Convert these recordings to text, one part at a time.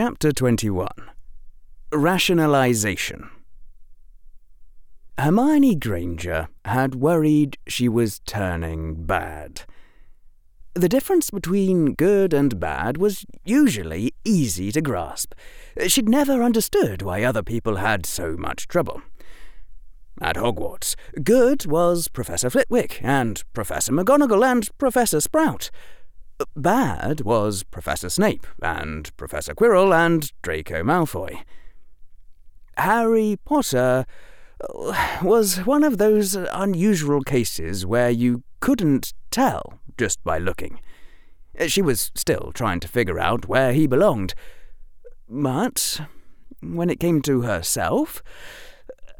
Chapter 21 Rationalization Hermione Granger had worried she was turning bad. The difference between good and bad was usually easy to grasp. She'd never understood why other people had so much trouble. At Hogwarts, good was Professor Flitwick, and Professor McGonagall, and Professor Sprout. Bad was Professor Snape, and Professor Quirrell, and Draco Malfoy. Harry Potter uh, was one of those unusual cases where you couldn't tell just by looking. She was still trying to figure out where he belonged. But when it came to herself,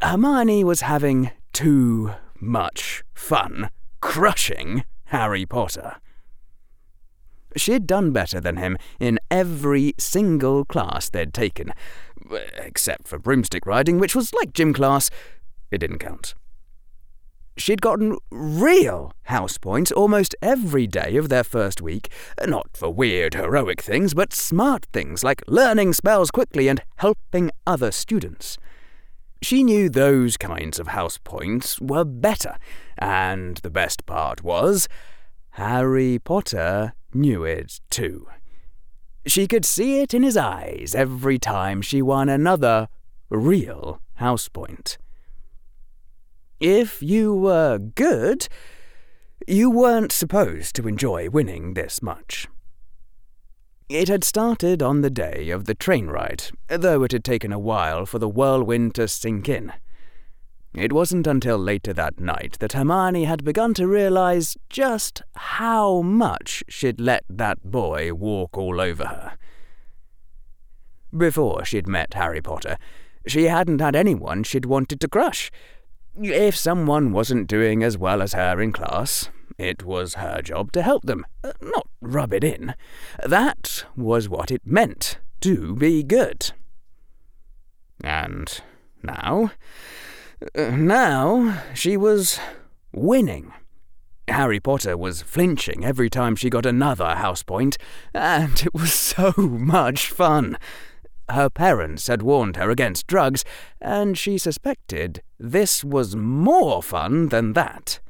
Hermione was having too much fun crushing Harry Potter. She'd done better than him in every single class they'd taken, except for broomstick riding, which was like gym class. It didn't count. She'd gotten real house points almost every day of their first week, not for weird heroic things, but smart things like learning spells quickly and helping other students. She knew those kinds of house points were better, and the best part was, Harry Potter knew it too. She could see it in his eyes every time she won another real house point. If you were good, you weren't supposed to enjoy winning this much. It had started on the day of the train ride, though it had taken a while for the whirlwind to sink in. It wasn't until later that night that Hermione had begun to realize just how much she'd let that boy walk all over her. Before she'd met Harry Potter, she hadn't had anyone she'd wanted to crush. If someone wasn't doing as well as her in class, it was her job to help them, uh, not rub it in. That was what it meant to be good. And now, now she was winning. Harry Potter was flinching every time she got another house point, and it was so much fun. Her parents had warned her against drugs, and she suspected this was more fun than that.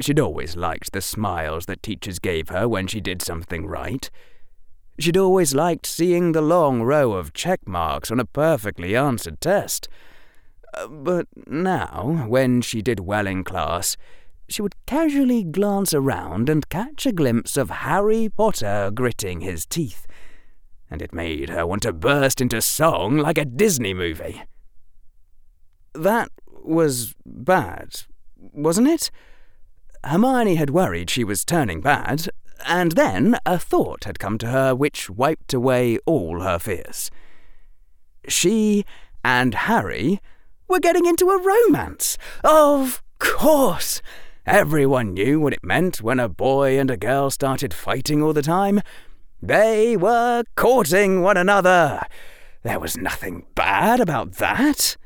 She'd always liked the smiles that teachers gave her when she did something right. She'd always liked seeing the long row of check marks on a perfectly answered test. Uh, but now, when she did well in class, she would casually glance around and catch a glimpse of Harry Potter gritting his teeth, and it made her want to burst into song like a Disney movie. That was bad, wasn't it? Hermione had worried she was turning bad, and then a thought had come to her which wiped away all her fears. She and Harry were getting into a romance. Of course! Everyone knew what it meant when a boy and a girl started fighting all the time. They were courting one another. There was nothing bad about that.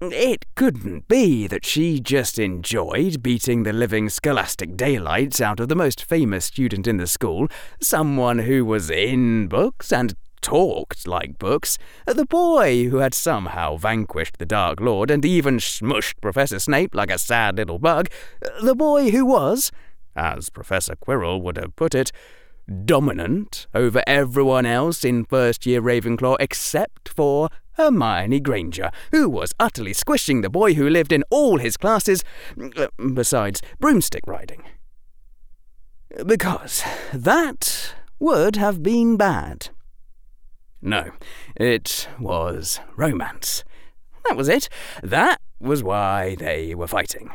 It couldn't be that she just enjoyed beating the living scholastic daylights out of the most famous student in the school, someone who was in books and talked like books, the boy who had somehow vanquished the Dark Lord and even smushed Professor Snape like a sad little bug, the boy who was, as Professor Quirrell would have put it, dominant over everyone else in first year Ravenclaw except for Hermione Granger, who was utterly squishing the boy who lived in all his classes, uh, besides broomstick riding. Because that would have been bad. No, it was romance. That was it. That was why they were fighting.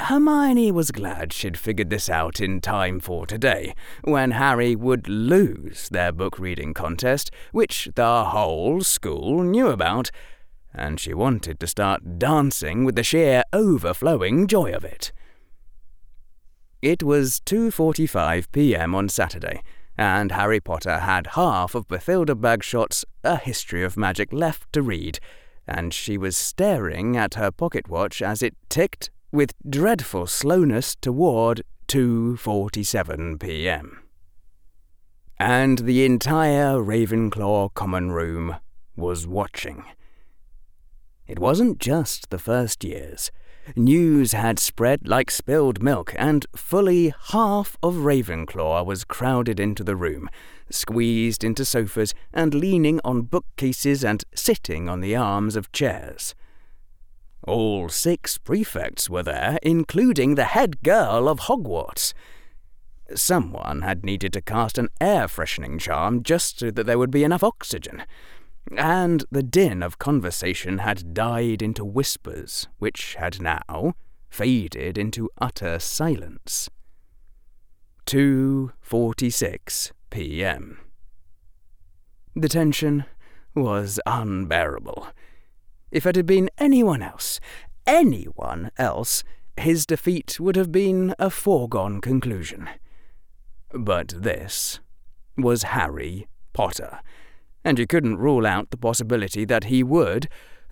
Hermione was glad she'd figured this out in time for today, when Harry would lose their book reading contest, which the whole school knew about, and she wanted to start dancing with the sheer overflowing joy of it. It was 2:45 p.m. on Saturday, and Harry Potter had half of Bathilda Bagshot's A History of Magic left to read, and she was staring at her pocket watch as it ticked with dreadful slowness toward 2:47 p.m. and the entire Ravenclaw common room was watching. It wasn't just the first years. News had spread like spilled milk, and fully half of Ravenclaw was crowded into the room, squeezed into sofas and leaning on bookcases and sitting on the arms of chairs. All six prefects were there, including the head girl of Hogwarts. Someone had needed to cast an air freshening charm just so that there would be enough oxygen. And the din of conversation had died into whispers, which had now faded into utter silence. 2:46 p.m. The tension was unbearable. If it had been anyone else, anyone else, his defeat would have been a foregone conclusion. But this was Harry Potter, and you couldn't rule out the possibility that he would,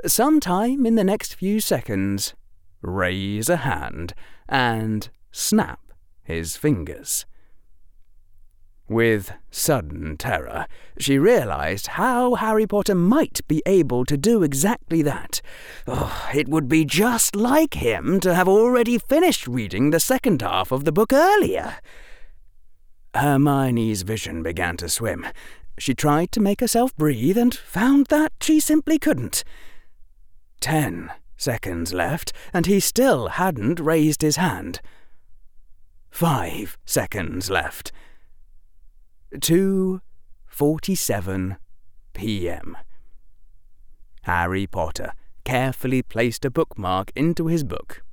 sometime in the next few seconds, raise a hand and snap his fingers. With sudden terror, she realized how Harry Potter might be able to do exactly that. Oh, it would be just like him to have already finished reading the second half of the book earlier. Hermione's vision began to swim. She tried to make herself breathe and found that she simply couldn't. Ten seconds left, and he still hadn't raised his hand. Five seconds left 2:47 p.m. Harry Potter carefully placed a bookmark into his book,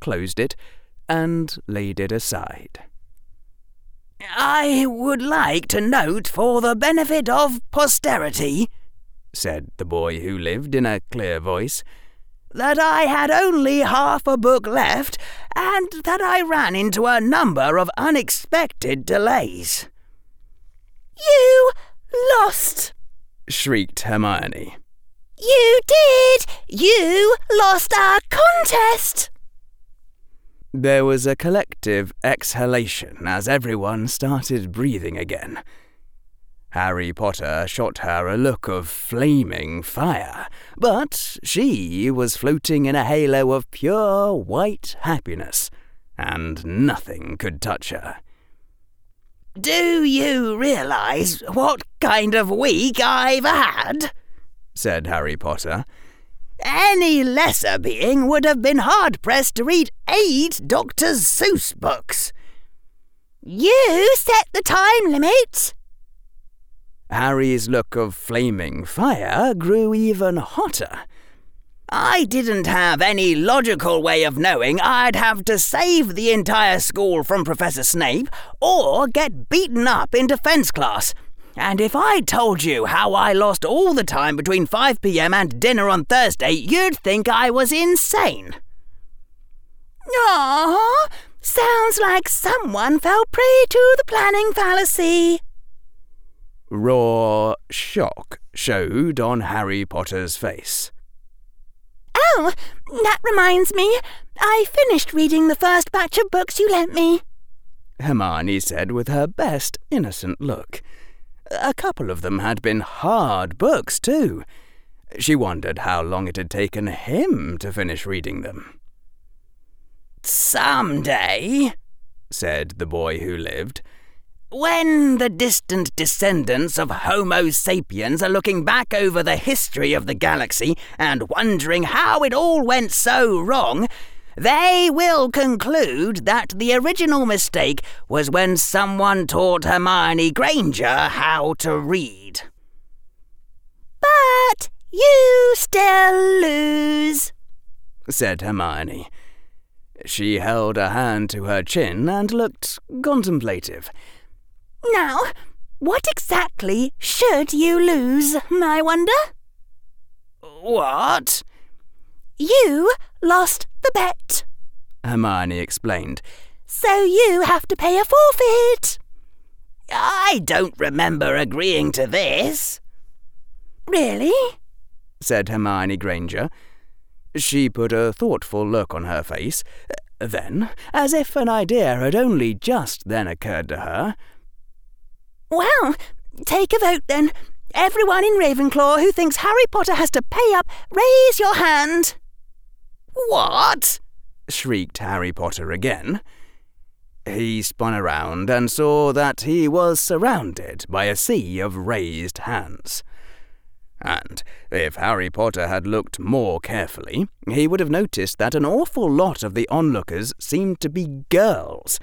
closed it, and laid it aside. I would like to note for the benefit of posterity, said the boy who lived in a clear voice, that I had only half a book left and that I ran into a number of unexpected delays. You lost! shrieked Hermione. You did! You lost our contest! There was a collective exhalation as everyone started breathing again. Harry Potter shot her a look of flaming fire, but she was floating in a halo of pure white happiness, and nothing could touch her. Do you realize what kind of week I've had? said Harry Potter. Any lesser being would have been hard pressed to read eight Dr. Seuss books. You set the time limit. Harry's look of flaming fire grew even hotter. I didn't have any logical way of knowing I'd have to save the entire school from Professor Snape or get beaten up in defense class. And if I told you how I lost all the time between 5 pm and dinner on Thursday, you'd think I was insane. Aww, sounds like someone fell prey to the planning fallacy. Raw shock showed on Harry Potter's face. Oh, that reminds me. I finished reading the first batch of books you lent me. Hermione said with her best innocent look. A couple of them had been hard books, too. She wondered how long it had taken him to finish reading them. Some day, said the boy who lived, when the distant descendants of Homo sapiens are looking back over the history of the galaxy and wondering how it all went so wrong, they will conclude that the original mistake was when someone taught Hermione Granger how to read. But you still lose, said Hermione. She held a hand to her chin and looked contemplative. Now, what exactly should you lose, I wonder? What? You lost the bet, Hermione explained. So you have to pay a forfeit. I don't remember agreeing to this. Really? said Hermione Granger. She put a thoughtful look on her face. Then, as if an idea had only just then occurred to her, well, take a vote then. Everyone in Ravenclaw who thinks Harry Potter has to pay up, raise your hand. What? shrieked Harry Potter again. He spun around and saw that he was surrounded by a sea of raised hands. And if Harry Potter had looked more carefully, he would have noticed that an awful lot of the onlookers seemed to be girls,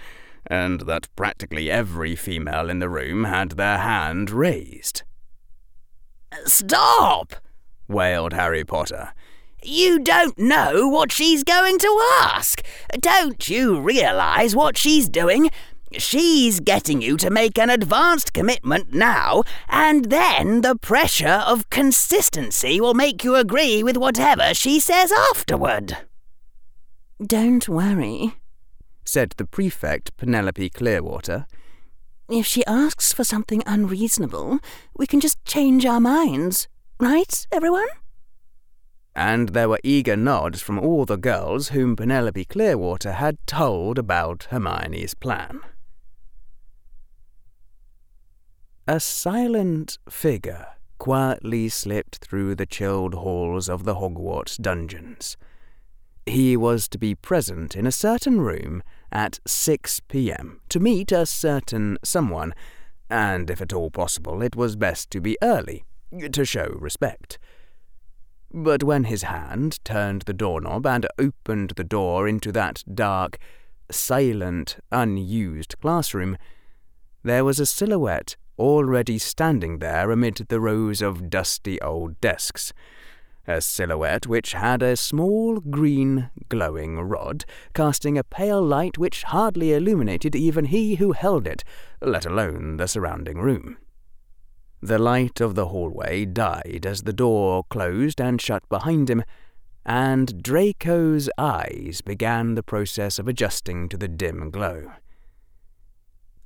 and that practically every female in the room had their hand raised. Stop! wailed Harry Potter. You don't know what she's going to ask. Don't you realize what she's doing? She's getting you to make an advanced commitment now, and then the pressure of consistency will make you agree with whatever she says afterward. Don't worry, said the prefect, Penelope Clearwater. If she asks for something unreasonable, we can just change our minds. Right, everyone? And there were eager nods from all the girls whom Penelope Clearwater had told about Hermione's plan. A silent figure quietly slipped through the chilled halls of the Hogwarts dungeons. He was to be present in a certain room at 6 p.m. to meet a certain someone, and if at all possible, it was best to be early, to show respect. But when his hand turned the doorknob and opened the door into that dark, silent, unused classroom, there was a silhouette already standing there amid the rows of dusty old desks. A silhouette which had a small green glowing rod, casting a pale light which hardly illuminated even he who held it, let alone the surrounding room. The light of the hallway died as the door closed and shut behind him, and Draco's eyes began the process of adjusting to the dim glow.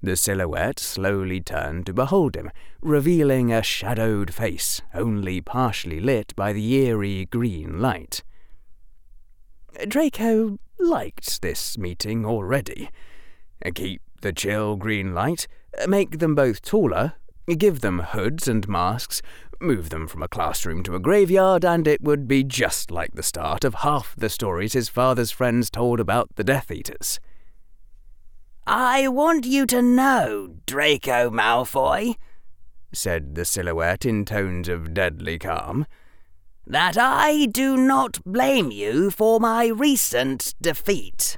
The silhouette slowly turned to behold him, revealing a shadowed face, only partially lit by the eerie green light. Draco liked this meeting already. Keep the chill green light, make them both taller, give them hoods and masks, move them from a classroom to a graveyard, and it would be just like the start of half the stories his father's friends told about the Death Eaters. I want you to know, Draco Malfoy, said the silhouette in tones of deadly calm, that I do not blame you for my recent defeat.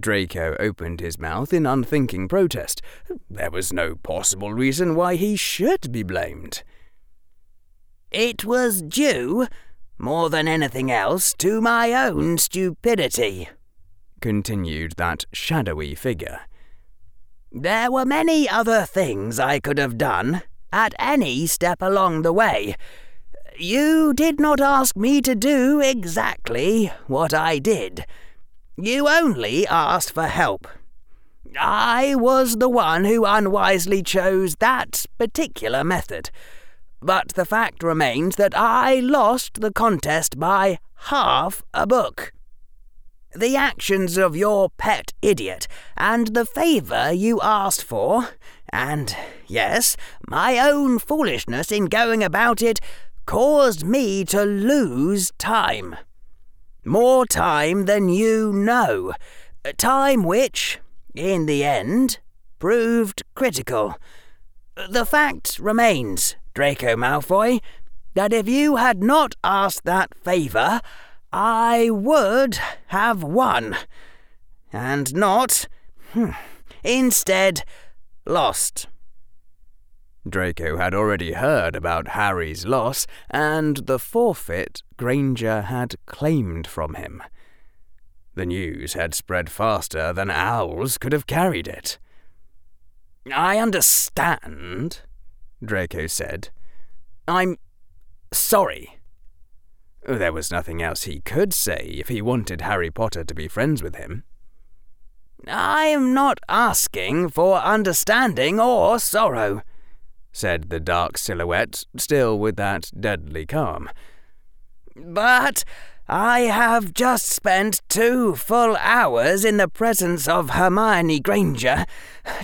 Draco opened his mouth in unthinking protest. There was no possible reason why he should be blamed. It was due, more than anything else, to my own stupidity continued that shadowy figure. There were many other things I could have done, at any step along the way. You did not ask me to do exactly what I did. You only asked for help. I was the one who unwisely chose that particular method. But the fact remains that I lost the contest by half a book the actions of your pet idiot, and the favour you asked for, and, yes, my own foolishness in going about it, caused me to lose time. More time than you know. A Time which, in the end, proved critical. The fact remains, Draco Malfoy, that if you had not asked that favour, I would have won, and not, hmm, instead, lost. Draco had already heard about Harry's loss and the forfeit Granger had claimed from him. The news had spread faster than owls could have carried it. I understand, Draco said. I'm sorry. There was nothing else he could say if he wanted Harry Potter to be friends with him. I am not asking for understanding or sorrow, said the dark silhouette, still with that deadly calm. But I have just spent two full hours in the presence of Hermione Granger,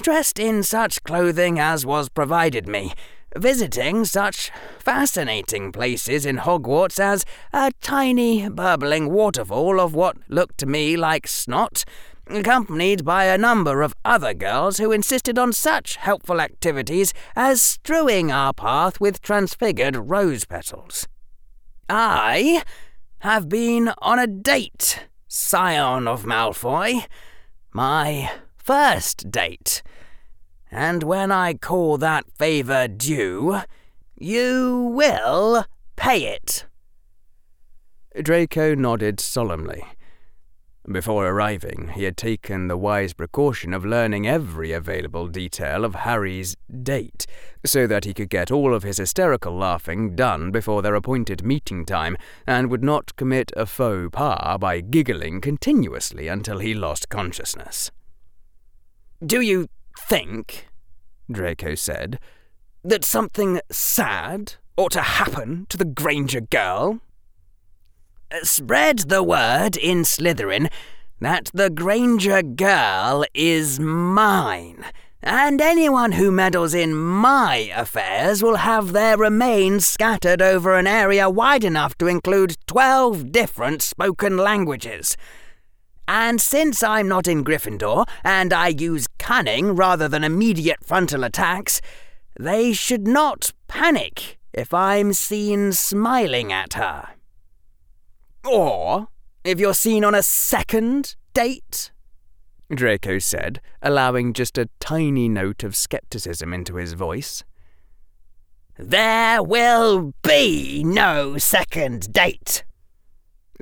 dressed in such clothing as was provided me, visiting such fascinating places in Hogwarts as a tiny bubbling waterfall of what looked to me like snot, accompanied by a number of other girls who insisted on such helpful activities as strewing our path with transfigured rose petals. I have been on a date, scion of Malfoy. My first date. And when I call that favour due, you will pay it. Draco nodded solemnly. Before arriving, he had taken the wise precaution of learning every available detail of Harry's date, so that he could get all of his hysterical laughing done before their appointed meeting time, and would not commit a faux pas by giggling continuously until he lost consciousness. Do you think, Draco said, that something sad ought to happen to the Granger girl? Spread the word in Slytherin that the Granger girl is mine, and anyone who meddles in my affairs will have their remains scattered over an area wide enough to include twelve different spoken languages. And since I'm not in Gryffindor, and I use cunning rather than immediate frontal attacks, they should not panic if I'm seen smiling at her. Or if you're seen on a second date? Draco said, allowing just a tiny note of skepticism into his voice. There will be no second date,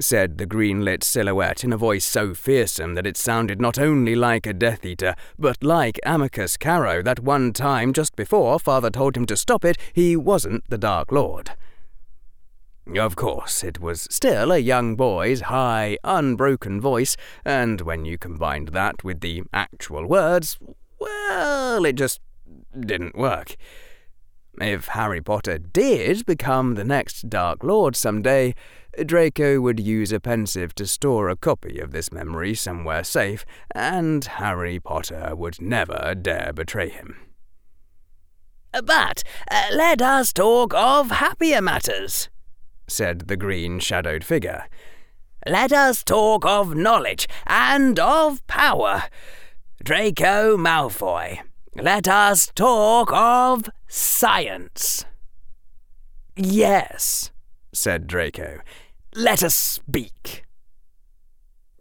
said the green lit silhouette in a voice so fearsome that it sounded not only like a Death Eater, but like Amycus Carrow that one time just before Father told him to stop it, he wasn't the Dark Lord. Of course, it was still a young boy's high, unbroken voice, and when you combined that with the actual words, well, it just didn't work. If Harry Potter did become the next Dark Lord someday, Draco would use a Pensieve to store a copy of this memory somewhere safe, and Harry Potter would never dare betray him. But uh, let us talk of happier matters said the green shadowed figure. Let us talk of knowledge and of power. Draco Malfoy, let us talk of science. Yes, said Draco. Let us speak.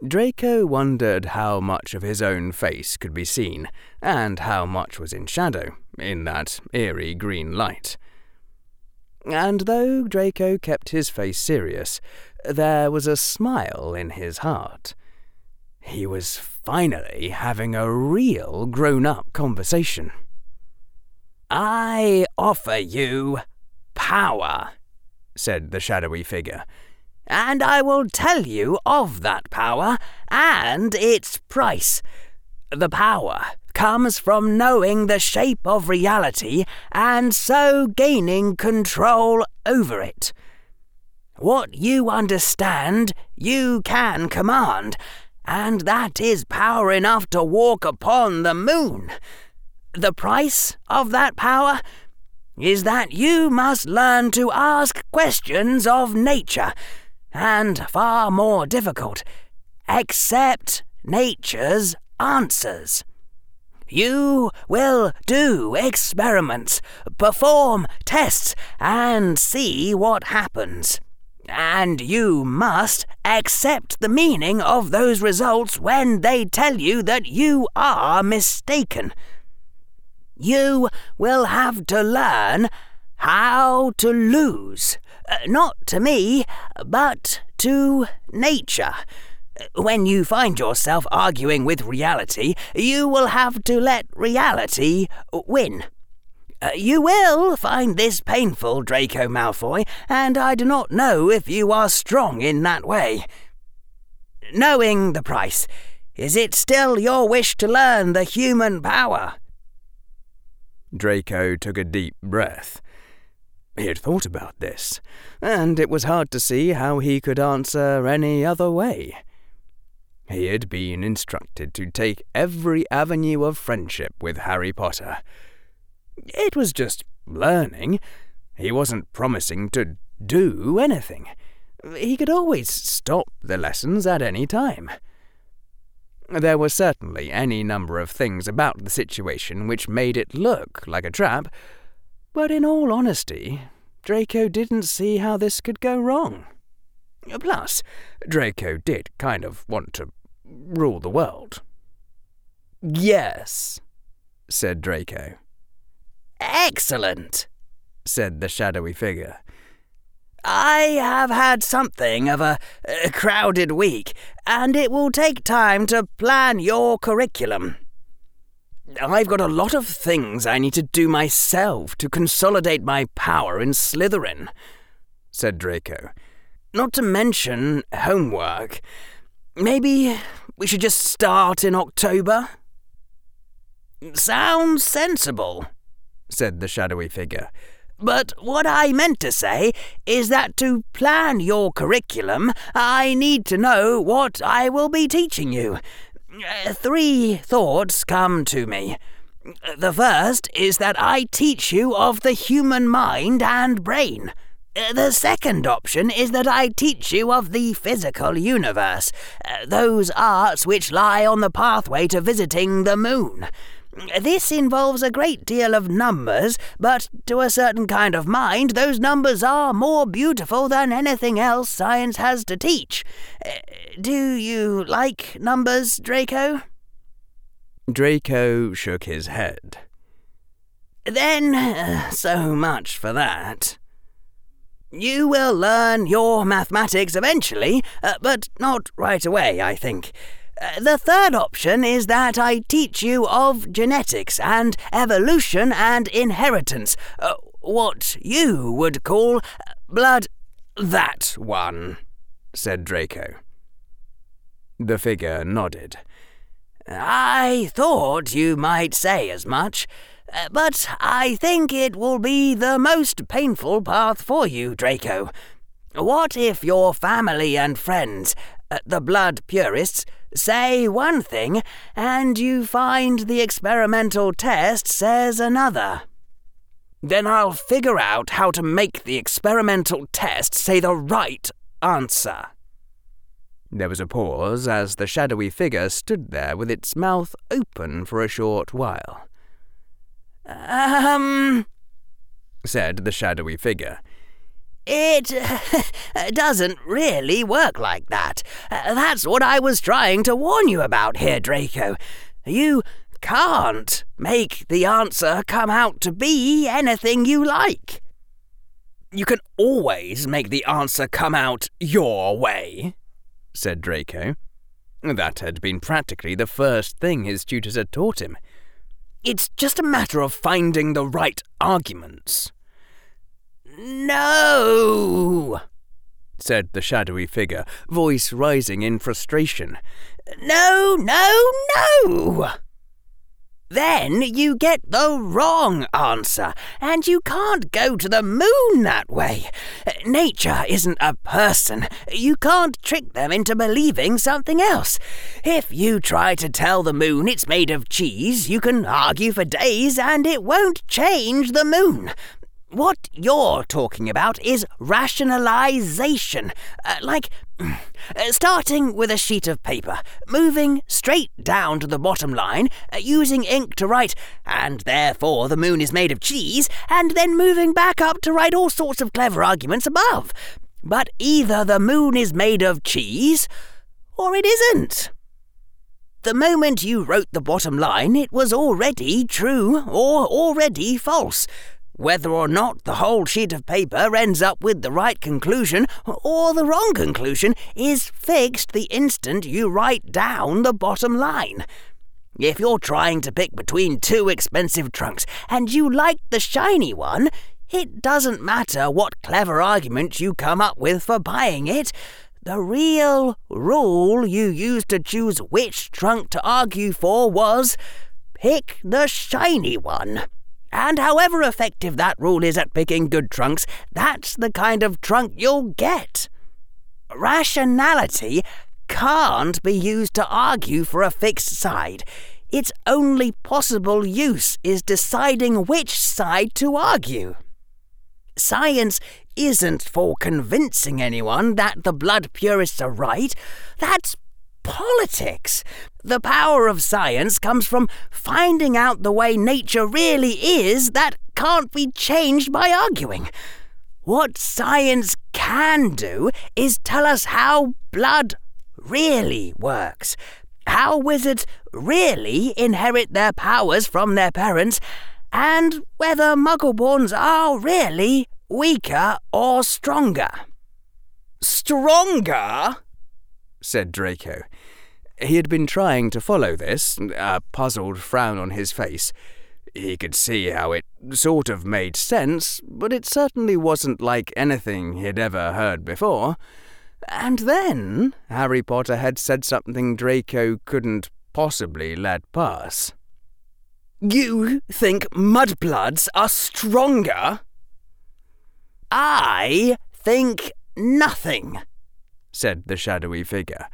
Draco wondered how much of his own face could be seen, and how much was in shadow, in that eerie green light. And though Draco kept his face serious, there was a smile in his heart. He was finally having a real grown up conversation. I offer you power, said the shadowy figure, and I will tell you of that power and its price. The power comes from knowing the shape of reality and so gaining control over it. What you understand, you can command, and that is power enough to walk upon the moon. The price of that power is that you must learn to ask questions of nature, and far more difficult, accept nature's answers. You will do experiments, perform tests, and see what happens. And you must accept the meaning of those results when they tell you that you are mistaken. You will have to learn how to lose. Uh, not to me, but to nature. When you find yourself arguing with reality, you will have to let reality win. Uh, you will find this painful, Draco Malfoy, and I do not know if you are strong in that way. Knowing the price, is it still your wish to learn the human power? Draco took a deep breath. He had thought about this, and it was hard to see how he could answer any other way. He had been instructed to take every avenue of friendship with Harry Potter. It was just learning. He wasn't promising to do anything. He could always stop the lessons at any time. There were certainly any number of things about the situation which made it look like a trap, but in all honesty, Draco didn't see how this could go wrong. Plus, Draco did kind of want to rule the world. Yes, said Draco. Excellent, said the shadowy figure. I have had something of a, a, crowded week, and it will take time to plan your curriculum. I've got a lot of things I need to do myself to consolidate my power in Slytherin, said Draco. Not to mention homework. Maybe we should just start in October? Sounds sensible, said the shadowy figure. But what I meant to say is that to plan your curriculum, I need to know what I will be teaching you. Three thoughts come to me. The first is that I teach you of the human mind and brain. Uh, the second option is that I teach you of the physical universe, uh, those arts which lie on the pathway to visiting the moon. This involves a great deal of numbers, but to a certain kind of mind, those numbers are more beautiful than anything else science has to teach. Uh, do you like numbers, Draco? Draco shook his head. Then, so much for that. You will learn your mathematics eventually, uh, but not right away, I think. Uh, the third option is that I teach you of genetics and evolution and inheritance, uh, what you would call blood. That one, said Draco. The figure nodded. I thought you might say as much, uh, but I think it will be the most painful path for you, Draco. What if your family and friends, uh, the blood purists, say one thing and you find the experimental test says another. Then I'll figure out how to make the experimental test say the right answer. There was a pause as the shadowy figure stood there with its mouth open for a short while. Um, said the shadowy figure. It doesn't really work like that. That's what I was trying to warn you about here, Draco. You can't make the answer come out to be anything you like. You can always make the answer come out your way, said Draco. That had been practically the first thing his tutors had taught him. It's just a matter of finding the right arguments. No, said the shadowy figure, voice rising in frustration. No, no, no! Then you get the wrong answer, and you can't go to the moon that way. Nature isn't a person. You can't trick them into believing something else. If you try to tell the moon it's made of cheese, you can argue for days and it won't change the moon. What you're talking about is rationalization. Uh, like, uh, starting with a sheet of paper, moving straight down to the bottom line, uh, using ink to write, and therefore the moon is made of cheese, and then moving back up to write all sorts of clever arguments above. But either the moon is made of cheese, or it isn't. The moment you wrote the bottom line, it was already true or already false. Whether or not the whole sheet of paper ends up with the right conclusion or the wrong conclusion is fixed the instant you write down the bottom line. If you're trying to pick between two expensive trunks and you like the shiny one, it doesn't matter what clever argument you come up with for buying it. The real rule you used to choose which trunk to argue for was pick the shiny one. And however effective that rule is at picking good trunks, that's the kind of trunk you'll get. Rationality can't be used to argue for a fixed side. Its only possible use is deciding which side to argue. Science isn't for convincing anyone that the blood purists are right. That's politics. The power of science comes from finding out the way nature really is that can't be changed by arguing. What science can do is tell us how blood really works, how wizards really inherit their powers from their parents, and whether muggleborns are really weaker or stronger. Stronger? said Draco. He had been trying to follow this, a puzzled frown on his face. He could see how it sort of made sense, but it certainly wasn't like anything he'd ever heard before. And then Harry Potter had said something Draco couldn't possibly let pass. You think mudbloods are stronger? I think nothing, said the shadowy figure.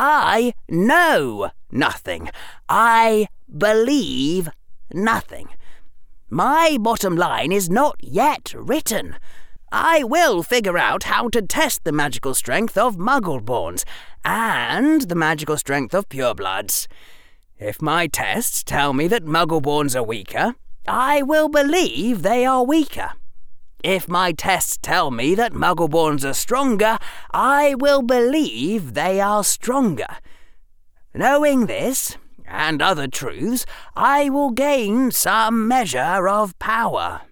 I know nothing. I believe nothing. My bottom line is not yet written. I will figure out how to test the magical strength of Muggleborns and the magical strength of purebloods. If my tests tell me that Muggleborns are weaker, I will believe they are weaker. If my tests tell me that Muggleborns are stronger, I will believe they are stronger. Knowing this, and other truths, I will gain some measure of power.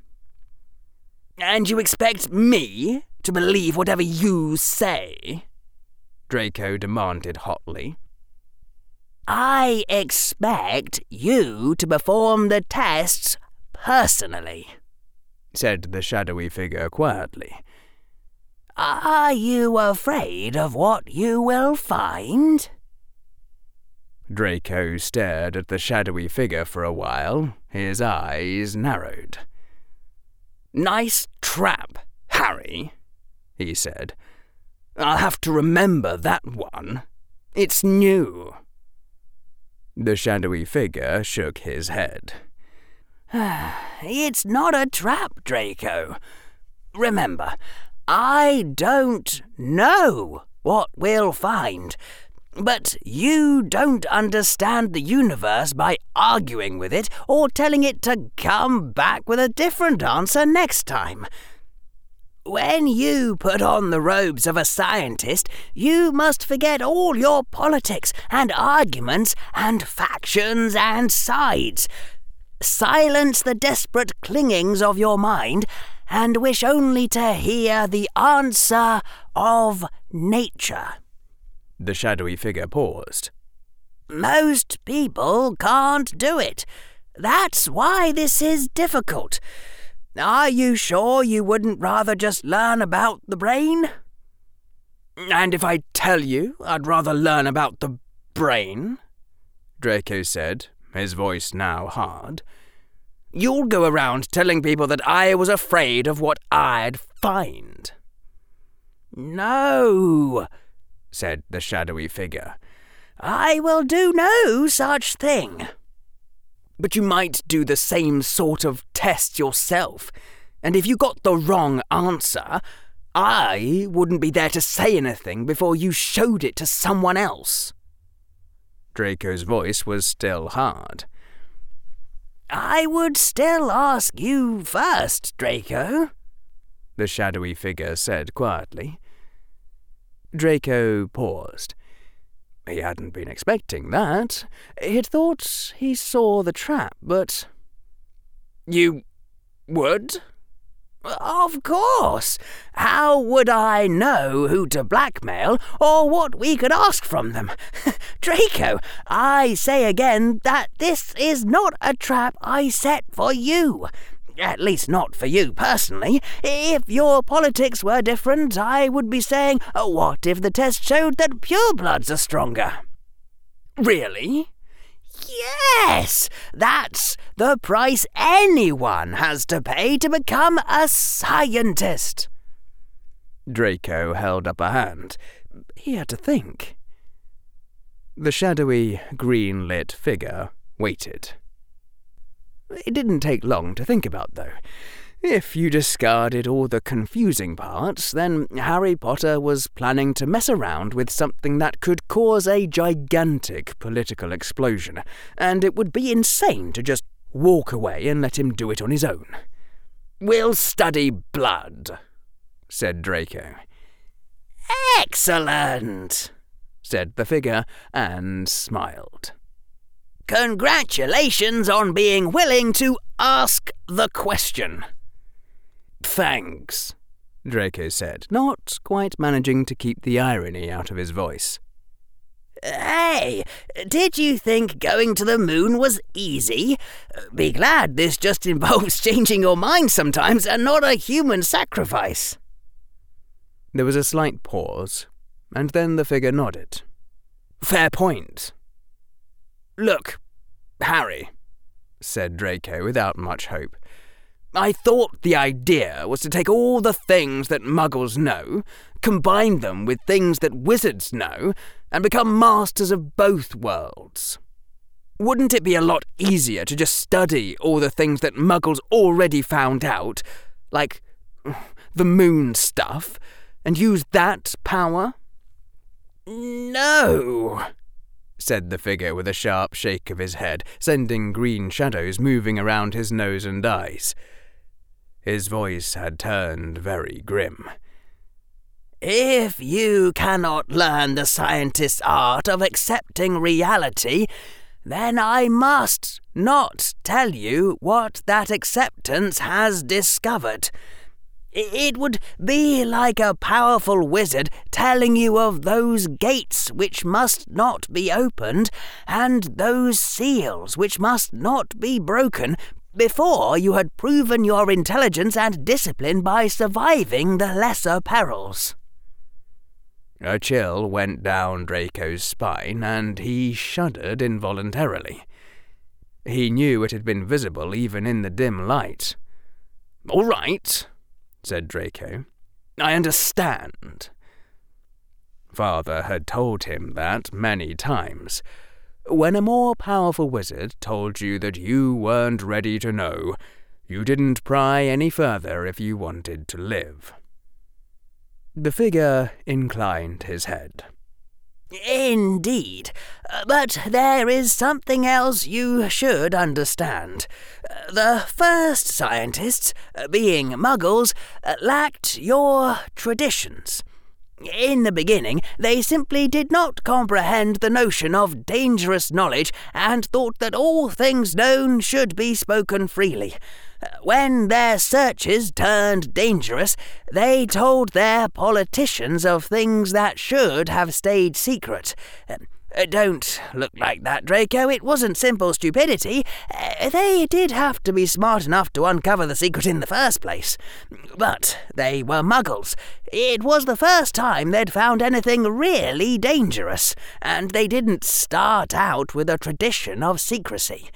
And you expect me to believe whatever you say? Draco demanded hotly. I expect you to perform the tests personally said the shadowy figure quietly. Are you afraid of what you will find? Draco stared at the shadowy figure for a while, his eyes narrowed. Nice trap, Harry, he said. I'll have to remember that one. It's new. The shadowy figure shook his head. it's not a trap, Draco. Remember, I don't know what we'll find. But you don't understand the universe by arguing with it or telling it to come back with a different answer next time. When you put on the robes of a scientist, you must forget all your politics and arguments and factions and sides silence the desperate clingings of your mind, and wish only to hear the answer of nature. The shadowy figure paused. Most people can't do it. That's why this is difficult. Are you sure you wouldn't rather just learn about the brain? And if I tell you I'd rather learn about the brain? Draco said, his voice now hard. You'll go around telling people that I was afraid of what I'd find. No, said the shadowy figure. I will do no such thing. But you might do the same sort of test yourself, and if you got the wrong answer, I wouldn't be there to say anything before you showed it to someone else. Draco's voice was still hard. I would still ask you first, Draco, the shadowy figure said quietly. Draco paused. He hadn't been expecting that. He'd thought he saw the trap, but. You would? Of course. How would I know who to blackmail or what we could ask from them? Draco, I say again that this is not a trap I set for you. At least not for you personally. If your politics were different, I would be saying, what if the test showed that purebloods are stronger? Really? Yes, that's the price anyone has to pay to become a scientist. Draco held up a hand. He had to think. The shadowy, green lit figure waited. It didn't take long to think about, though. If you discarded all the confusing parts, then Harry Potter was planning to mess around with something that could cause a gigantic political explosion, and it would be insane to just walk away and let him do it on his own. We'll study blood, said Draco. Excellent, said the figure, and smiled. Congratulations on being willing to ask the question. Thanks, Draco said, not quite managing to keep the irony out of his voice. Hey, did you think going to the moon was easy? Be glad this just involves changing your mind sometimes and not a human sacrifice. There was a slight pause, and then the figure nodded. Fair point. Look, Harry, said Draco without much hope. I thought the idea was to take all the things that muggles know, combine them with things that wizards know, and become masters of both worlds. Wouldn't it be a lot easier to just study all the things that muggles already found out, like the moon stuff, and use that power? No, said the figure with a sharp shake of his head, sending green shadows moving around his nose and eyes. His voice had turned very grim. If you cannot learn the scientist's art of accepting reality, then I must not tell you what that acceptance has discovered. It would be like a powerful wizard telling you of those gates which must not be opened, and those seals which must not be broken, before you had proven your intelligence and discipline by surviving the lesser perils. A chill went down Draco's spine, and he shuddered involuntarily. He knew it had been visible even in the dim light. All right, said Draco. I understand. Father had told him that many times, when a more powerful wizard told you that you weren't ready to know, you didn't pry any further if you wanted to live. The figure inclined his head. Indeed, but there is something else you should understand. The first scientists, being muggles, lacked your traditions. In the beginning, they simply did not comprehend the notion of dangerous knowledge and thought that all things known should be spoken freely. When their searches turned dangerous, they told their politicians of things that should have stayed secret. Uh, don't look like that, Draco. It wasn't simple stupidity. Uh, they did have to be smart enough to uncover the secret in the first place. But they were muggles. It was the first time they'd found anything really dangerous, and they didn't start out with a tradition of secrecy.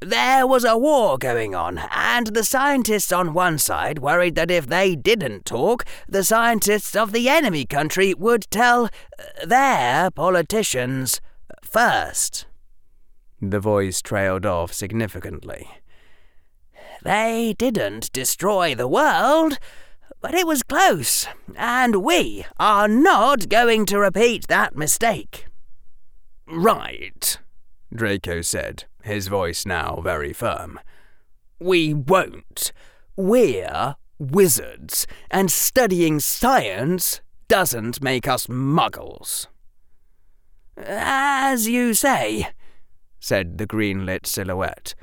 There was a war going on, and the scientists on one side worried that if they didn't talk, the scientists of the enemy country would tell uh, their politicians first. The voice trailed off significantly. They didn't destroy the world, but it was close, and we are not going to repeat that mistake. Right, Draco said his voice now very firm. We won't. We're wizards, and studying science doesn't make us muggles. As you say, said the green lit silhouette.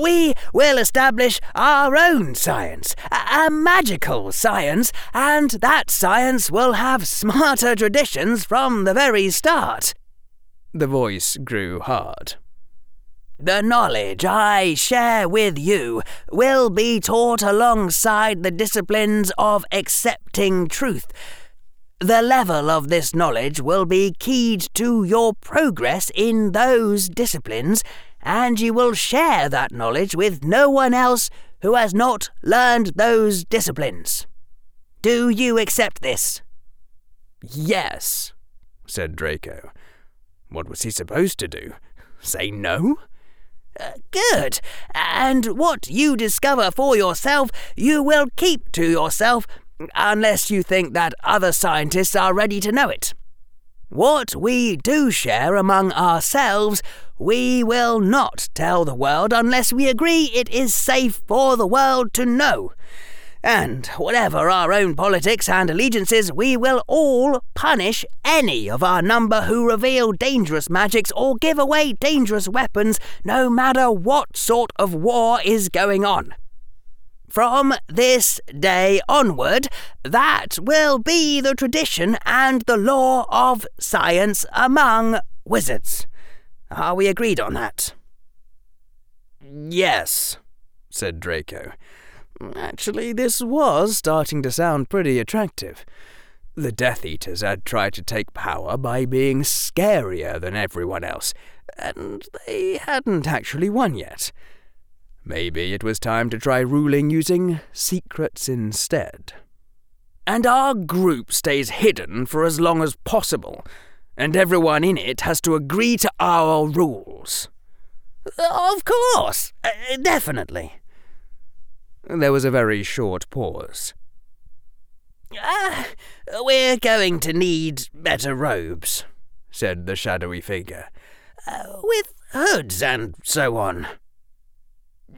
We will establish our own science, a, magical science, and that science will have smarter traditions from the very start. The voice grew hard. The knowledge I share with you will be taught alongside the disciplines of accepting truth. the level of this knowledge will be keyed to your progress in those disciplines, and you will share that knowledge with no one else who has not learned those disciplines. Do you accept this? Yes, said Draco. What was he supposed to do? Say no? Good. And what you discover for yourself, you will keep to yourself unless you think that other scientists are ready to know it. What we do share among ourselves, we will not tell the world unless we agree it is safe for the world to know. And whatever our own politics and allegiances, we will all punish any of our number who reveal dangerous magics or give away dangerous weapons, no matter what sort of war is going on. From this day onward, that will be the tradition and the law of science among wizards. Are we agreed on that? Yes, said Draco. Actually, this was starting to sound pretty attractive. The Death Eaters had tried to take power by being scarier than everyone else, and they hadn't actually won yet. Maybe it was time to try ruling using secrets instead. And our group stays hidden for as long as possible, and everyone in it has to agree to our rules. Of course, uh, definitely. There was a very short pause. Ah, we're going to need better robes, said the shadowy figure, uh, with hoods and so on.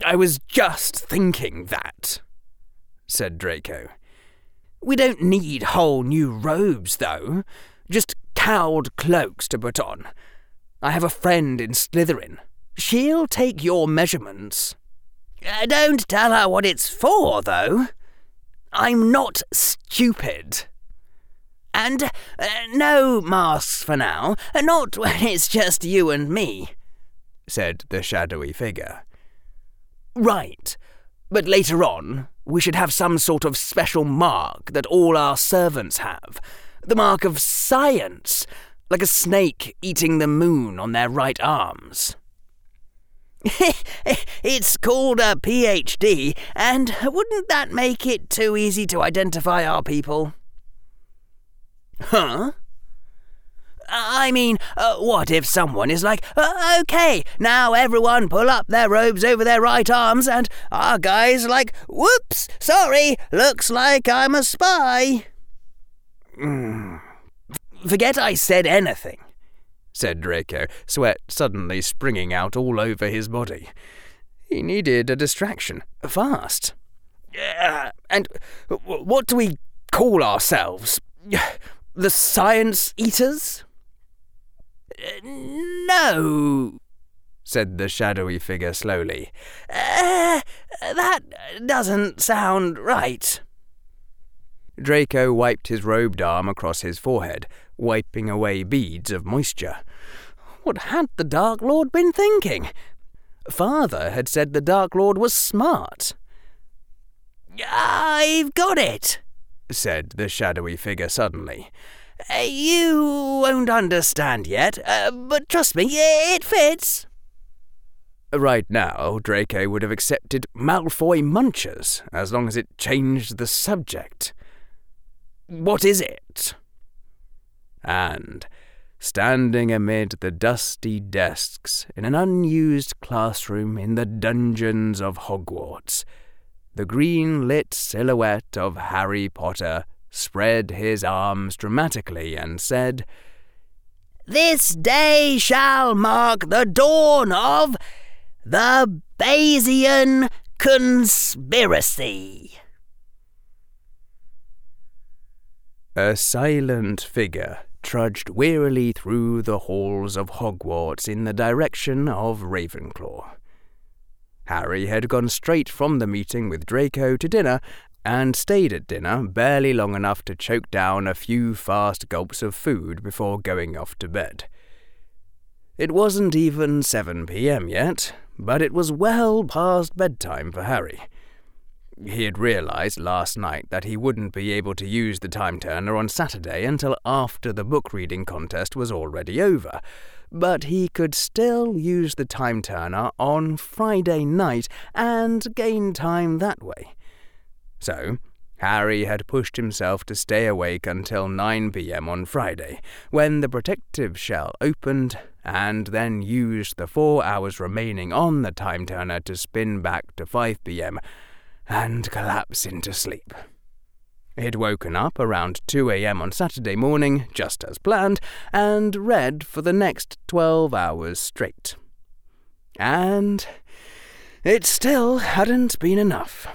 I was just thinking that, said Draco. We don't need whole new robes, though. Just cowled cloaks to put on. I have a friend in Slytherin. She'll take your measurements. Uh, don't tell her what it's for, though. I'm not stupid. And uh, no masks for now, not when it's just you and me, said the shadowy figure. Right. But later on, we should have some sort of special mark that all our servants have. The mark of science, like a snake eating the moon on their right arms. it's called a PhD, and wouldn't that make it too easy to identify our people? Huh? I mean, uh, what if someone is like, uh, okay, now everyone pull up their robes over their right arms, and our guy's like, whoops, sorry, looks like I'm a spy. Mm. Forget I said anything, said Draco, sweat suddenly springing out all over his body. He needed a distraction, fast. Uh, and what do we call ourselves? The Science Eaters? No, said the shadowy figure slowly. Uh, that doesn't sound right. Draco wiped his robed arm across his forehead, wiping away beads of moisture. What had the Dark Lord been thinking? Father had said the Dark Lord was smart. I've got it, said the shadowy figure suddenly. You won't understand yet, uh, but trust me, it fits. Right now, Draco would have accepted Malfoy Munchers as long as it changed the subject. What is it? And, standing amid the dusty desks in an unused classroom in the dungeons of Hogwarts, the green lit silhouette of Harry Potter spread his arms dramatically, and said, This day shall mark the dawn of the Bayesian Conspiracy. A silent figure trudged wearily through the halls of Hogwarts in the direction of Ravenclaw. Harry had gone straight from the meeting with Draco to dinner and stayed at dinner barely long enough to choke down a few fast gulps of food before going off to bed. It wasn't even 7 p.m. yet, but it was well past bedtime for Harry. He had realized last night that he wouldn't be able to use the time turner on Saturday until after the book reading contest was already over, but he could still use the time turner on Friday night and gain time that way. So, Harry had pushed himself to stay awake until 9 pm on Friday, when the protective shell opened, and then used the four hours remaining on the time turner to spin back to 5 pm and collapse into sleep. He'd woken up around 2 a.m. on Saturday morning, just as planned, and read for the next 12 hours straight. And it still hadn't been enough.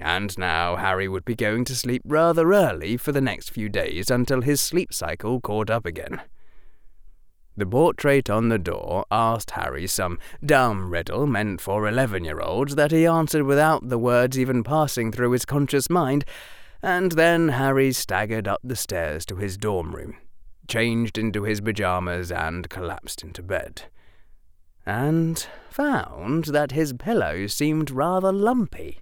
And now Harry would be going to sleep rather early for the next few days until his sleep cycle caught up again. The portrait on the door asked Harry some dumb riddle meant for eleven year olds that he answered without the words even passing through his conscious mind, and then Harry staggered up the stairs to his dorm room, changed into his pyjamas, and collapsed into bed. And found that his pillow seemed rather lumpy.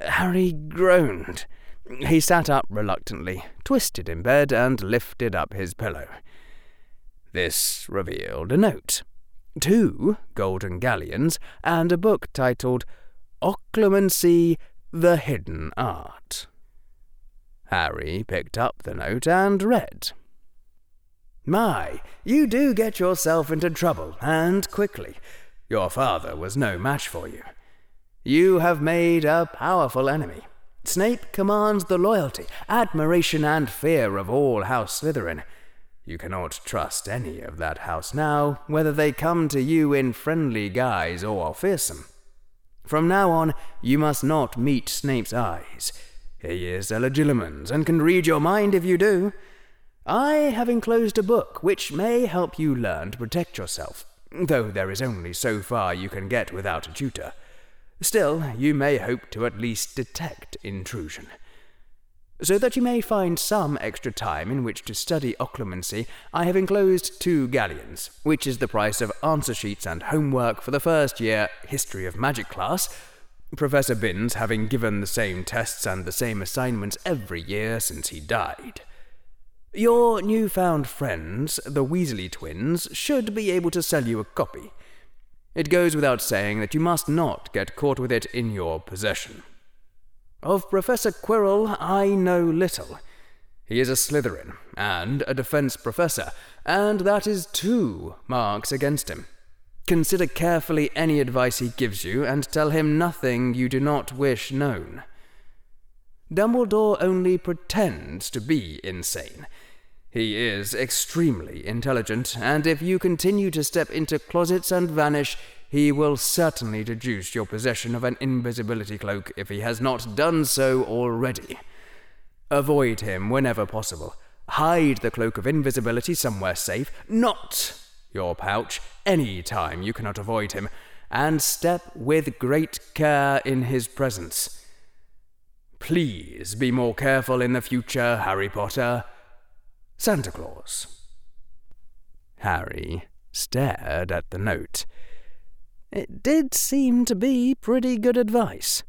Harry groaned. He sat up reluctantly, twisted in bed, and lifted up his pillow. This revealed a note, two golden galleons, and a book titled Occlumency The Hidden Art. Harry picked up the note and read. My, you do get yourself into trouble, and quickly. Your father was no match for you. You have made a powerful enemy. Snape commands the loyalty, admiration, and fear of all House Slytherin. You cannot trust any of that house now, whether they come to you in friendly guise or fearsome. From now on, you must not meet Snape's eyes. He is a legilimens and can read your mind if you do. I have enclosed a book which may help you learn to protect yourself, though there is only so far you can get without a tutor. Still, you may hope to at least detect intrusion. So that you may find some extra time in which to study occlumency, I have enclosed two galleons, which is the price of answer sheets and homework for the first year History of Magic class, Professor Binns having given the same tests and the same assignments every year since he died. Your newfound friends, the Weasley twins, should be able to sell you a copy. It goes without saying that you must not get caught with it in your possession. Of Professor Quirrell I know little. He is a Slytherin, and a defense professor, and that is two marks against him. Consider carefully any advice he gives you, and tell him nothing you do not wish known. Dumbledore only pretends to be insane. He is extremely intelligent, and if you continue to step into closets and vanish, he will certainly deduce your possession of an invisibility cloak if he has not done so already. Avoid him whenever possible. Hide the cloak of invisibility somewhere safe, not your pouch, any time you cannot avoid him, and step with great care in his presence. Please be more careful in the future, Harry Potter. Santa Claus. Harry stared at the note. It did seem to be pretty good advice.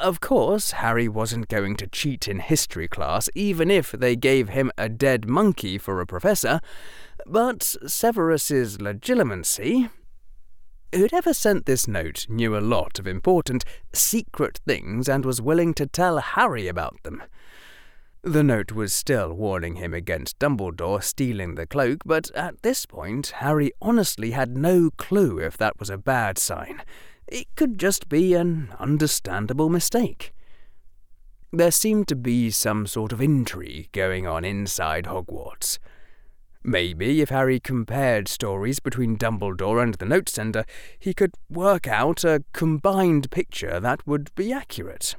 Of course, Harry wasn't going to cheat in history class, even if they gave him a dead monkey for a professor, but Severus's Legilimency. Whoever sent this note knew a lot of important, secret things and was willing to tell Harry about them. The note was still warning him against Dumbledore stealing the cloak, but at this point, Harry honestly had no clue if that was a bad sign. It could just be an understandable mistake. There seemed to be some sort of intrigue going on inside Hogwarts. Maybe if Harry compared stories between Dumbledore and the note sender, he could work out a combined picture that would be accurate.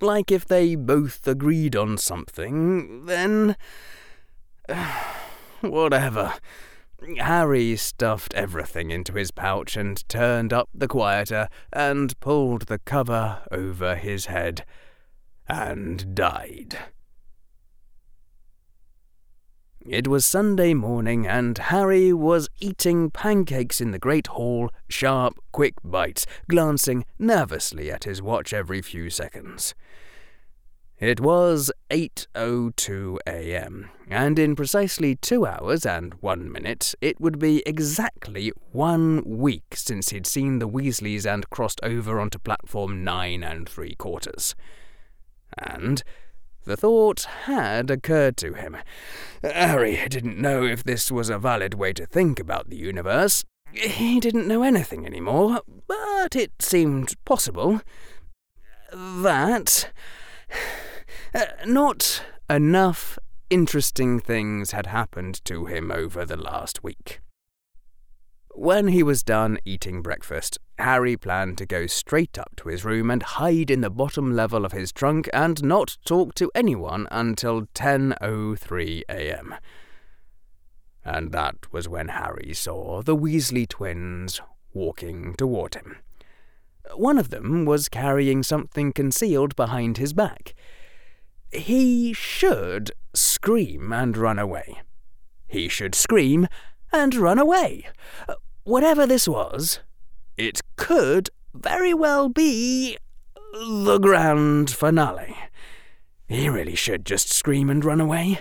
Like if they both agreed on something, then. whatever. Harry stuffed everything into his pouch and turned up the quieter and pulled the cover over his head and died. It was Sunday morning, and Harry was eating pancakes in the great hall, sharp, quick bites, glancing nervously at his watch every few seconds. It was 8.02 a.m., and in precisely two hours and one minute, it would be exactly one week since he'd seen the Weasleys and crossed over onto platform nine and three quarters. And the thought had occurred to him. Harry didn't know if this was a valid way to think about the universe. He didn't know anything anymore, but it seemed possible that not enough interesting things had happened to him over the last week. When he was done eating breakfast, Harry planned to go straight up to his room and hide in the bottom level of his trunk and not talk to anyone until 10:03 a.m. And that was when Harry saw the Weasley twins walking toward him. One of them was carrying something concealed behind his back. He should scream and run away. He should scream and run away. Whatever this was, it could very well be the grand finale. He really should just scream and run away.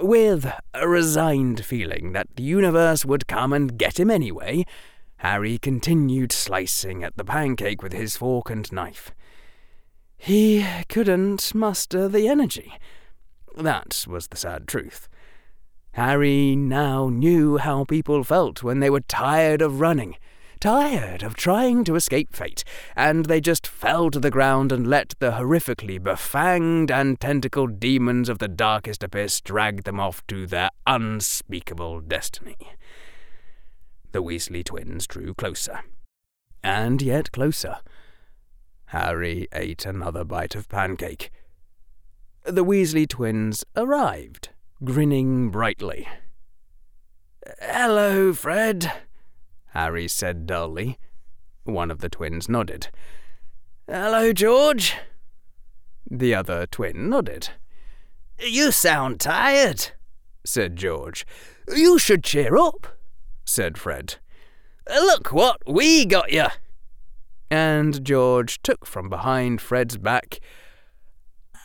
With a resigned feeling that the universe would come and get him anyway, Harry continued slicing at the pancake with his fork and knife. He couldn't muster the energy. That was the sad truth. Harry now knew how people felt when they were tired of running, tired of trying to escape fate, and they just fell to the ground and let the horrifically befanged and tentacled demons of the darkest abyss drag them off to their unspeakable destiny. The Weasley twins drew closer, and yet closer. Harry ate another bite of pancake. The Weasley twins arrived grinning brightly. Hello, Fred, Harry said dully. One of the twins nodded. Hello, George. The other twin nodded. You sound tired, said George. You should cheer up, said Fred. Look what we got you. And George took from behind Fred's back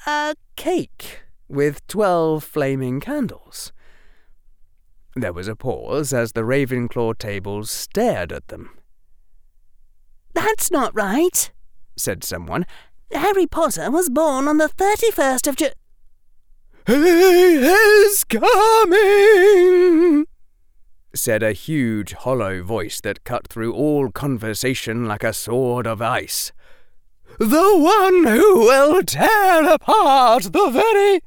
a cake with twelve flaming candles. There was a pause as the Ravenclaw tables stared at them. That's not right, said someone. Harry Potter was born on the 31st of Ju- He is coming! said a huge hollow voice that cut through all conversation like a sword of ice. The one who will tear apart the very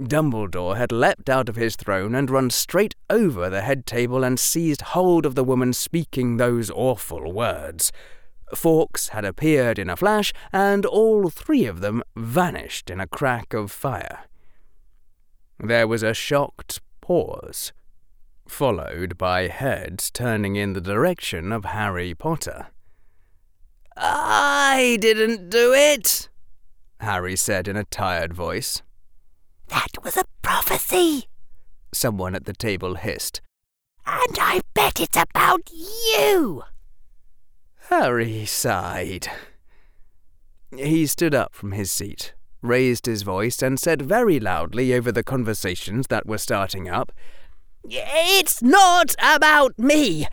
Dumbledore had leapt out of his throne and run straight over the head table and seized hold of the woman speaking those awful words. Fawkes had appeared in a flash, and all three of them vanished in a crack of fire. There was a shocked pause, followed by heads turning in the direction of Harry Potter. I didn't do it, Harry said in a tired voice. That was a prophecy, someone at the table hissed. And I bet it's about you. Harry sighed. He stood up from his seat, raised his voice, and said very loudly over the conversations that were starting up, It's not about me.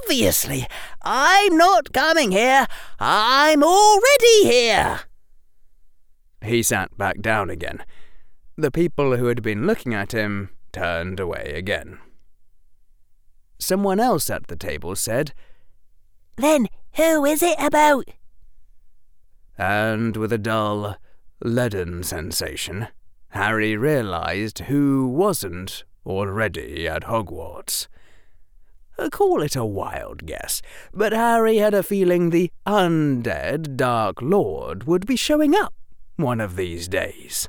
Obviously, I'm not coming here. I'm already here. He sat back down again the people who had been looking at him turned away again. Someone else at the table said, Then who is it about? And with a dull, leaden sensation, Harry realized who wasn't already at Hogwarts. Call it a wild guess, but Harry had a feeling the undead Dark Lord would be showing up one of these days.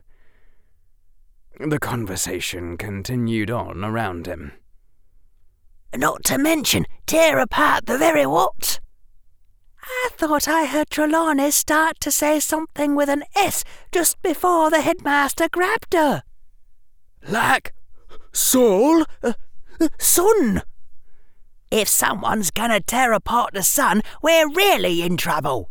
The conversation continued on around him. Not to mention tear apart the very what? I thought I heard Trelawney start to say something with an S just before the headmaster grabbed her. Like Saul? Uh, uh, sun! If someone's gonna tear apart the sun, we're really in trouble.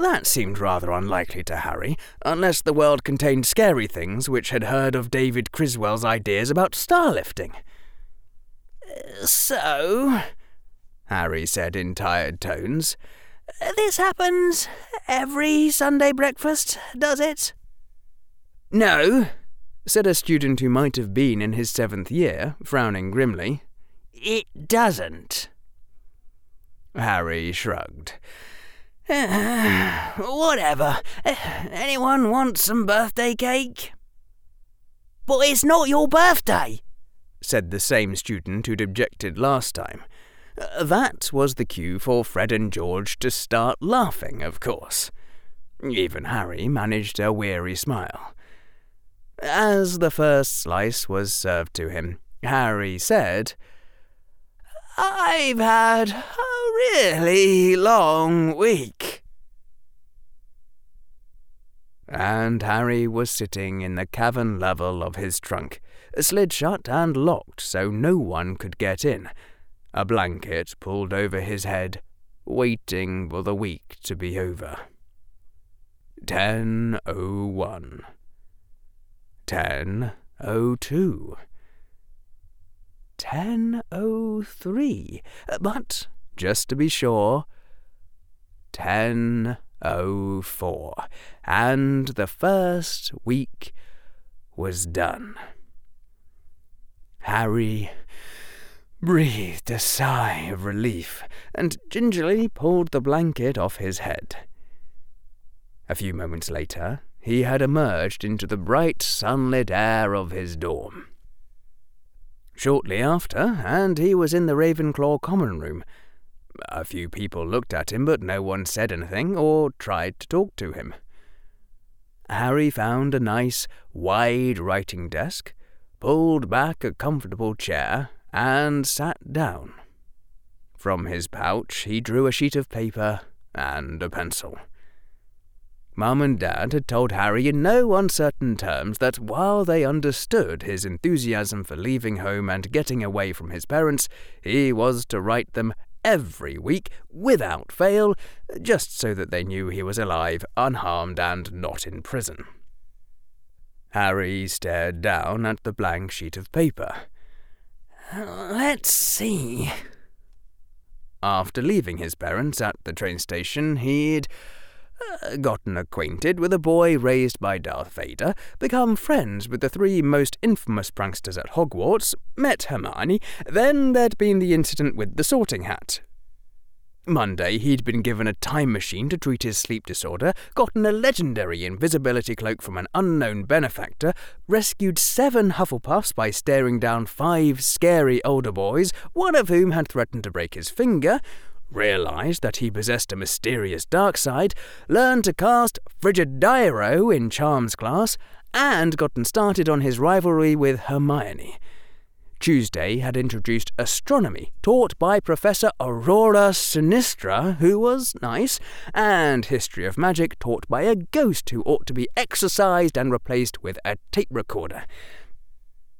That seemed rather unlikely to Harry, unless the world contained scary things which had heard of David Criswell's ideas about starlifting. Uh, so, Harry said in tired tones, this happens every Sunday breakfast, does it? No, said a student who might have been in his seventh year, frowning grimly. It doesn't. Harry shrugged. Whatever. Anyone want some birthday cake? But it's not your birthday, said the same student who'd objected last time. Uh, that was the cue for Fred and George to start laughing, of course. Even Harry managed a weary smile. As the first slice was served to him, Harry said, I've had a really long week. And Harry was sitting in the cavern level of his trunk, slid shut and locked so no one could get in, a blanket pulled over his head, waiting for the week to be over. 10.01 10.02 10.03 But, just to be sure, 10.04 And the first week was done. Harry breathed a sigh of relief and gingerly pulled the blanket off his head. A few moments later, he had emerged into the bright sunlit air of his dorm. Shortly after, and he was in the Ravenclaw common room. A few people looked at him, but no one said anything or tried to talk to him. Harry found a nice, wide writing desk, pulled back a comfortable chair, and sat down. From his pouch he drew a sheet of paper and a pencil. Mum and Dad had told Harry in no uncertain terms that while they understood his enthusiasm for leaving home and getting away from his parents, he was to write them every week, without fail, just so that they knew he was alive, unharmed, and not in prison. Harry stared down at the blank sheet of paper. Let's see. After leaving his parents at the train station, he'd uh, gotten acquainted with a boy raised by Darth Vader, become friends with the three most infamous pranksters at Hogwarts, met Hermione, then there'd been the incident with the sorting hat, Monday, he'd been given a time machine to treat his sleep disorder, gotten a legendary invisibility cloak from an unknown benefactor, rescued seven Hufflepuffs by staring down five scary older boys, one of whom had threatened to break his finger, realized that he possessed a mysterious dark side, learned to cast Frigideiro in Charms class, and gotten started on his rivalry with Hermione. Tuesday had introduced astronomy, taught by Professor Aurora Sinistra, who was nice, and history of magic, taught by a ghost who ought to be exorcised and replaced with a tape recorder.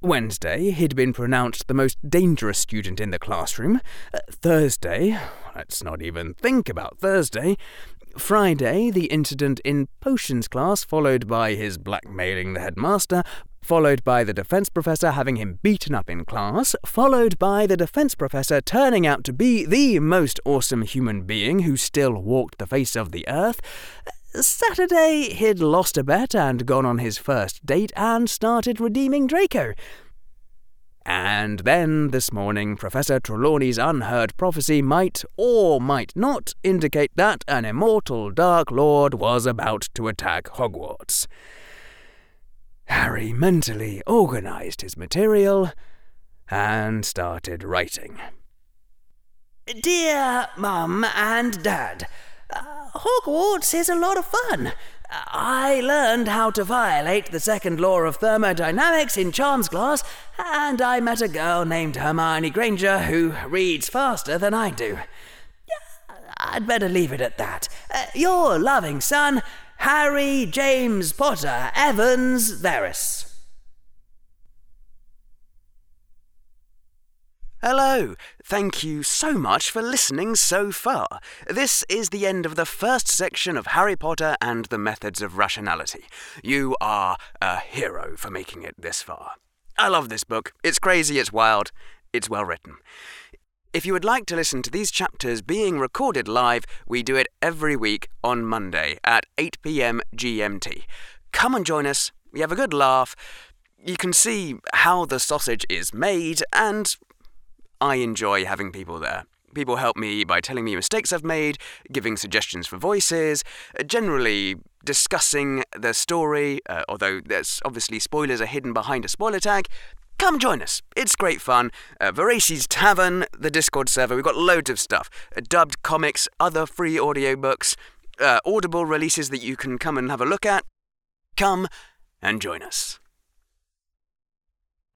Wednesday, he'd been pronounced the most dangerous student in the classroom. Uh, Thursday, let's not even think about Thursday. Friday, the incident in potions class, followed by his blackmailing the headmaster, followed by the defense professor having him beaten up in class, followed by the defense professor turning out to be the most awesome human being who still walked the face of the earth. Saturday, he'd lost a bet and gone on his first date and started redeeming Draco. And then this morning, Professor Trelawney's unheard prophecy might or might not indicate that an immortal Dark Lord was about to attack Hogwarts. Harry mentally organized his material and started writing. Dear Mum and Dad, uh, Hogwarts is a lot of fun. I learned how to violate the second law of thermodynamics in Charms class, and I met a girl named Hermione Granger who reads faster than I do. I'd better leave it at that. Uh, your loving son, Harry James Potter Evans Verres. Hello! Thank you so much for listening so far. This is the end of the first section of Harry Potter and the Methods of Rationality. You are a hero for making it this far. I love this book. It's crazy, it's wild, it's well written. If you would like to listen to these chapters being recorded live, we do it every week on Monday at 8 pm GMT. Come and join us. We have a good laugh. You can see how the sausage is made, and I enjoy having people there. People help me by telling me mistakes I've made, giving suggestions for voices, generally discussing the story, uh, although there's obviously spoilers are hidden behind a spoiler tag. Come join us. It's great fun. Uh, Tavern, the Discord server, we've got loads of stuff. Uh, dubbed comics, other free audiobooks, uh, Audible releases that you can come and have a look at. Come and join us.